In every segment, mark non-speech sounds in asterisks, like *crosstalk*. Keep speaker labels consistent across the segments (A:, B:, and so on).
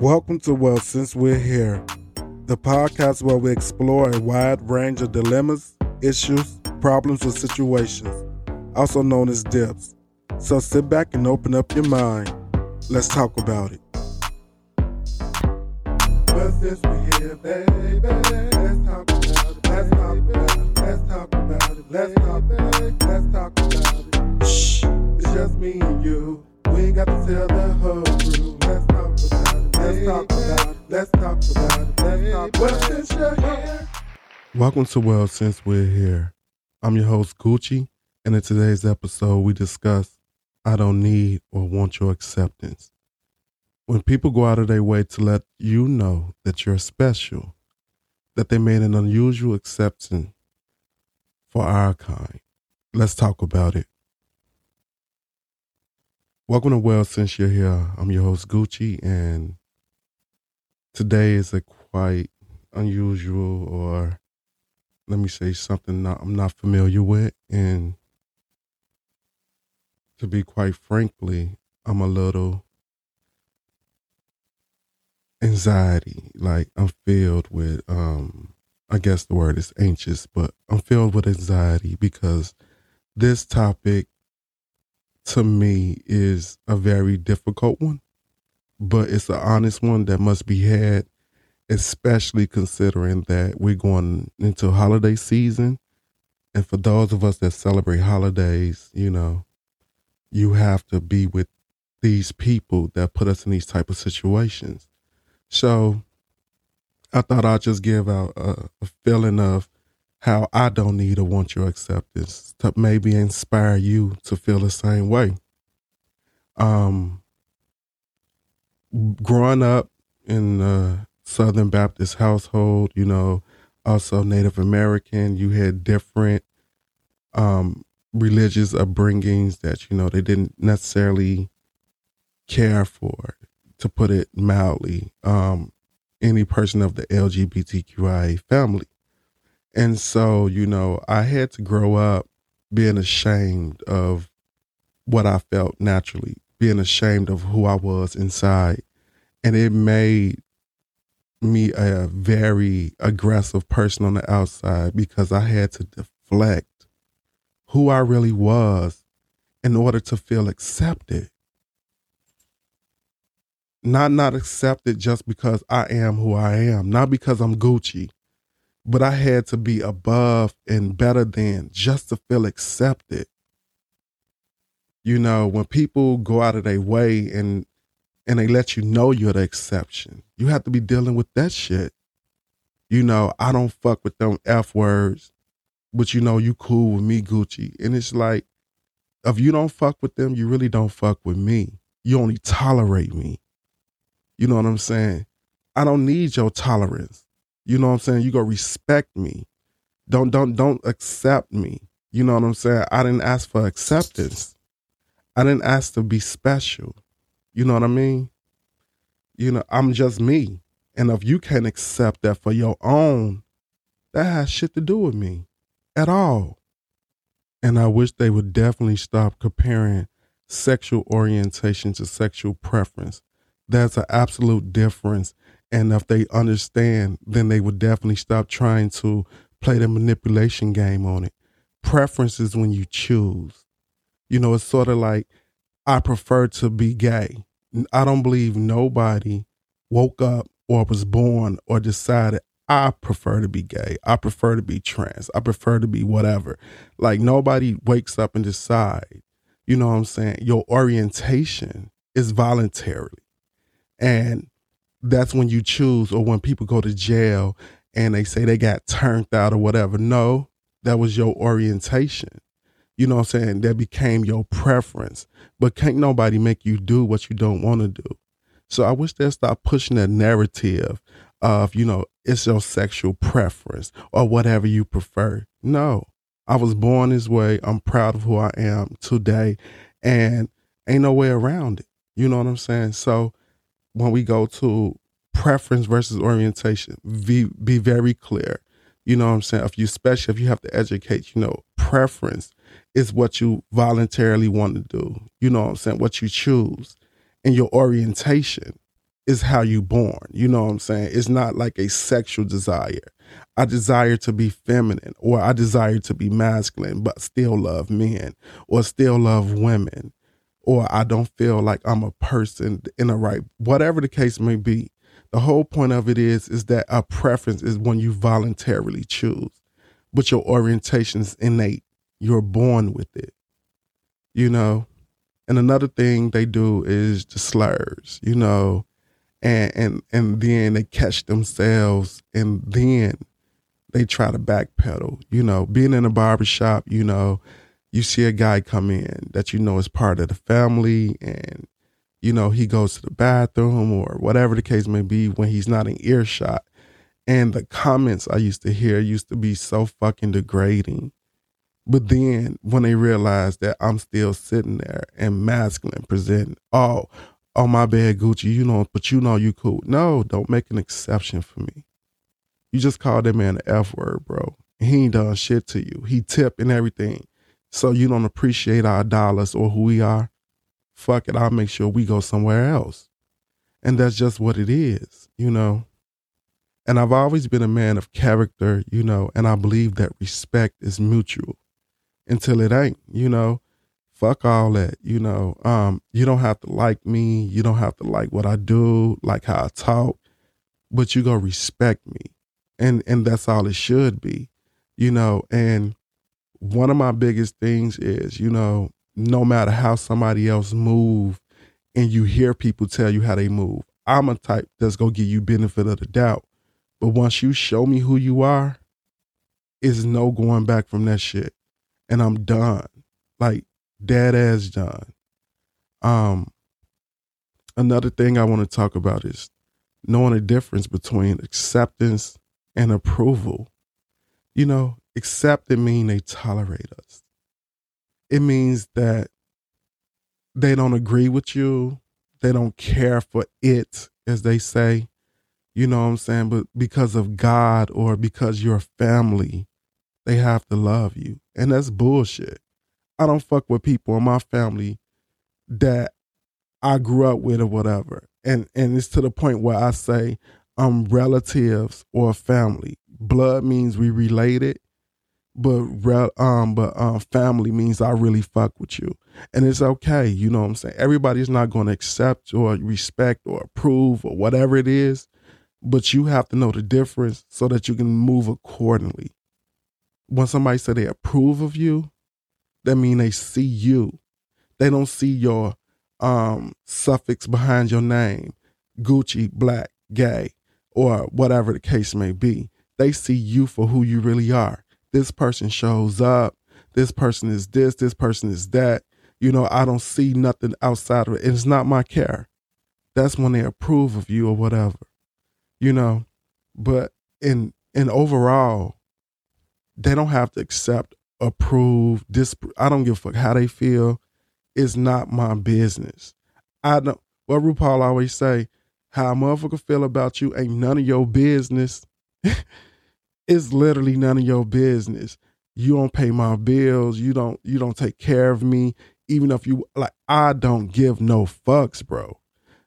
A: Welcome to Well Since We're Here, the podcast where we explore a wide range of dilemmas, issues, problems, or situations, also known as dips. So sit back and open up your mind. Let's talk about it. Well, since we're here, baby, let's talk about it. Let's talk about it. Let's talk about it. Let's talk about it. Let's talk about it. Shh, it's just me and you. We ain't got to tell the whole Let's talk about it. Let's talk well, since you're here. Welcome to Well Since We're Here. I'm your host, Gucci, and in today's episode, we discuss I don't need or want your acceptance. When people go out of their way to let you know that you're special, that they made an unusual exception for our kind, let's talk about it. Welcome to Well Since You're Here. I'm your host, Gucci, and today is a quite unusual or let me say something not, I'm not familiar with. And to be quite frankly, I'm a little anxiety. Like I'm filled with, um, I guess the word is anxious, but I'm filled with anxiety because this topic to me is a very difficult one, but it's an honest one that must be had, especially considering that we're going into holiday season. And for those of us that celebrate holidays, you know, you have to be with these people that put us in these type of situations. So I thought I'd just give out a, a feeling of how I don't need or want your acceptance to maybe inspire you to feel the same way. Um, growing up in a Southern Baptist household, you know, also Native American, you had different um, religious upbringings that, you know, they didn't necessarily care for, to put it mildly, um, any person of the LGBTQI family. And so, you know, I had to grow up being ashamed of what I felt naturally, being ashamed of who I was inside. And it made me a very aggressive person on the outside because I had to deflect who I really was in order to feel accepted. Not not accepted just because I am who I am, not because I'm Gucci, but I had to be above and better than just to feel accepted. You know, when people go out of their way and and they let you know you're the exception, you have to be dealing with that shit. You know, I don't fuck with them F words, but you know, you cool with me, Gucci. And it's like, if you don't fuck with them, you really don't fuck with me. You only tolerate me. You know what I'm saying? I don't need your tolerance. You know what I'm saying? You go respect me. Don't don't don't accept me. You know what I'm saying? I didn't ask for acceptance. I didn't ask to be special. You know what I mean? You know, I'm just me. And if you can't accept that for your own, that has shit to do with me at all. And I wish they would definitely stop comparing sexual orientation to sexual preference. That's an absolute difference. And if they understand, then they would definitely stop trying to play the manipulation game on it. Preference is when you choose. You know, it's sort of like I prefer to be gay. I don't believe nobody woke up or was born or decided I prefer to be gay. I prefer to be trans. I prefer to be whatever. Like nobody wakes up and decide. You know what I'm saying? Your orientation is voluntary. And that's when you choose or when people go to jail and they say they got turned out or whatever. No, that was your orientation. You know what I'm saying? That became your preference. But can't nobody make you do what you don't want to do. So I wish they'd stop pushing that narrative of, you know, it's your sexual preference or whatever you prefer. No, I was born this way. I'm proud of who I am today and ain't no way around it. You know what I'm saying? So when we go to preference versus orientation, be, be very clear. You know what I'm saying? If you, especially if you have to educate, you know, preference is what you voluntarily want to do. You know what I'm saying? What you choose. And your orientation is how you born. You know what I'm saying? It's not like a sexual desire. I desire to be feminine or I desire to be masculine, but still love men or still love women. Or I don't feel like I'm a person in a right, whatever the case may be. The whole point of it is, is that a preference is when you voluntarily choose, but your orientation is innate. You're born with it, you know? And another thing they do is the slurs, you know, and and and then they catch themselves and then they try to backpedal. You know, being in a barbershop, you know, you see a guy come in that you know is part of the family and you know, he goes to the bathroom or whatever the case may be when he's not in earshot. And the comments I used to hear used to be so fucking degrading. But then when they realize that I'm still sitting there and masculine presenting, oh, oh my bad, Gucci, you know, but you know you cool. No, don't make an exception for me. You just called that man the F word, bro. He ain't done shit to you. He tipped and everything. So you don't appreciate our dollars or who we are. Fuck it, I'll make sure we go somewhere else. And that's just what it is, you know. And I've always been a man of character, you know, and I believe that respect is mutual until it ain't, you know? Fuck all that you know? Um you don't have to like me you don't have to like what i do like how i talk but you gonna respect me. And and that's all it should be you know? And one of my biggest things is you know no matter how somebody else move and you hear people tell you how they move i'm a type that's gonna give you benefit of the doubt. But once you show me who you are is no going back from that shit and i'm done like dead ass done. Um, another thing I want to talk about is knowing the difference between acceptance and approval. You know, accept it mean they tolerate us. It means that they don't agree with you. They don't care for it, as they say. You know what I'm saying? But because of God or because you're family, they have to love you. And that's bullshit. I don't fuck with people in my family that I grew up with or whatever. And and it's to the point where I say I'm relatives or family. Blood means we related, but um but um family means I really fuck with you. And it's okay, you know what I'm saying? Everybody's not going to accept or respect or approve or whatever it is, but you have to know the difference so that you can move accordingly. When somebody say they approve of you, that mean they see you. They don't see your um, suffix behind your name, Gucci, black, gay, or whatever the case may be. They see you for who you really are. This person shows up. This person is this. This person is that. You know, I don't see nothing outside of it. It's not my care. That's when they approve of you or whatever. You know, but in in overall, they don't have to accept approve, dis I don't give a fuck how they feel. It's not my business. I don't what RuPaul always say, how a motherfucker feel about you ain't none of your business. *laughs* it's literally none of your business. You don't pay my bills, you don't you don't take care of me, even if you like I don't give no fucks, bro.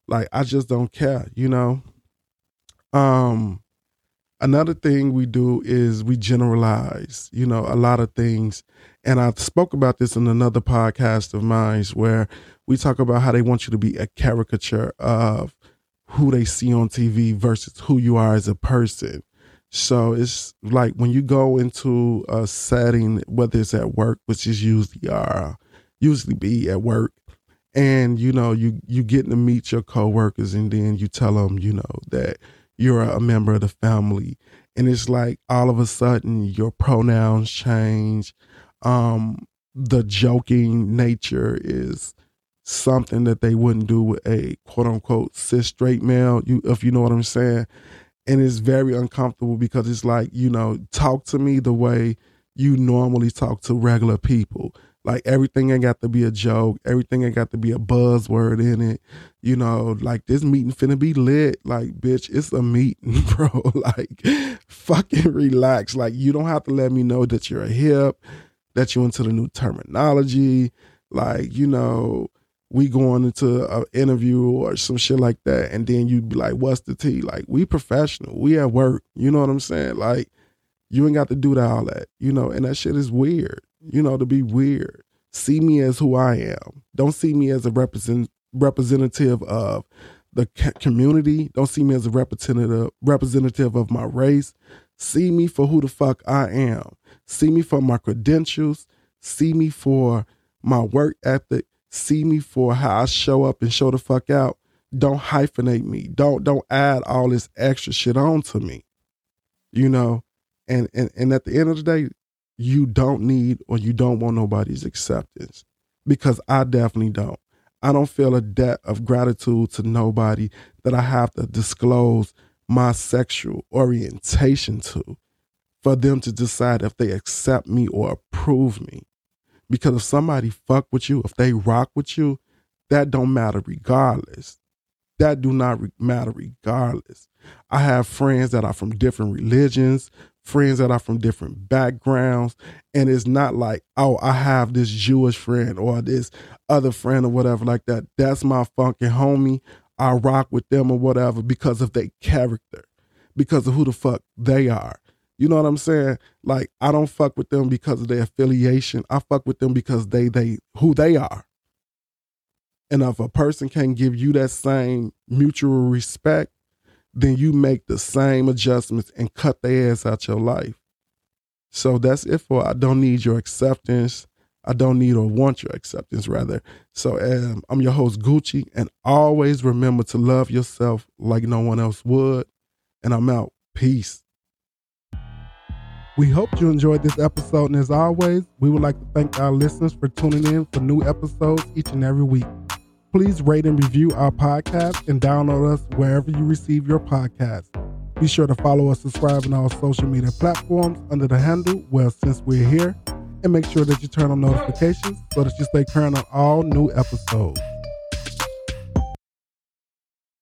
A: Like I just don't care, you know? Um Another thing we do is we generalize, you know, a lot of things. And I spoke about this in another podcast of mine where we talk about how they want you to be a caricature of who they see on TV versus who you are as a person. So it's like when you go into a setting, whether it's at work, which is usually uh usually be at work, and you know you you getting to meet your coworkers, and then you tell them, you know, that you're a member of the family. And it's like all of a sudden your pronouns change. Um, the joking nature is something that they wouldn't do with a quote unquote cis straight male, you if you know what I'm saying. And it's very uncomfortable because it's like, you know, talk to me the way you normally talk to regular people. Like everything ain't got to be a joke. Everything ain't got to be a buzzword in it. You know, like this meeting finna be lit. Like, bitch, it's a meeting, *laughs* bro. like, fucking relax. Like, you don't have to let me know that you're a hip, that you're into the new terminology. Like, you know, we going into an interview or some shit like that, and then you'd be like, "What's the tea?" Like we professional, we at work. You know what I'm saying? Like you ain't got to do that all that, you know. And that shit is weird, you know, to be weird. See me as who I am. Don't see me as a represent representative of the community. Don't see me as a representative representative of my race. See me for who the fuck I am. See me for my credentials. See me for my work ethic. See me for how I show up and show the fuck out. Don't hyphenate me. Don't don't add all this extra shit on to me. You know, and and and at the end of the day, you don't need or you don't want nobody's acceptance because I definitely don't. I don't feel a debt of gratitude to nobody that I have to disclose my sexual orientation to for them to decide if they accept me or approve me. Because if somebody fuck with you, if they rock with you, that don't matter regardless. That do not re- matter regardless. I have friends that are from different religions, friends that are from different backgrounds, and it's not like, oh, I have this Jewish friend or this other friend or whatever like that. That's my funky homie. I rock with them or whatever because of their character, because of who the fuck they are. You know what I'm saying? Like I don't fuck with them because of their affiliation. I fuck with them because they they who they are. And if a person can give you that same mutual respect, then you make the same adjustments and cut their ass out your life. So that's it for I don't need your acceptance. I don't need or want your acceptance, rather. So um, I'm your host, Gucci, and always remember to love yourself like no one else would. And I'm out. Peace. We hope you enjoyed this episode, and as always, we would like to thank our listeners for tuning in for new episodes each and every week. Please rate and review our podcast and download us wherever you receive your podcast. Be sure to follow us, subscribe on all social media platforms under the handle Well Since We're Here and make sure that you turn on notifications so that you stay current on all new episodes.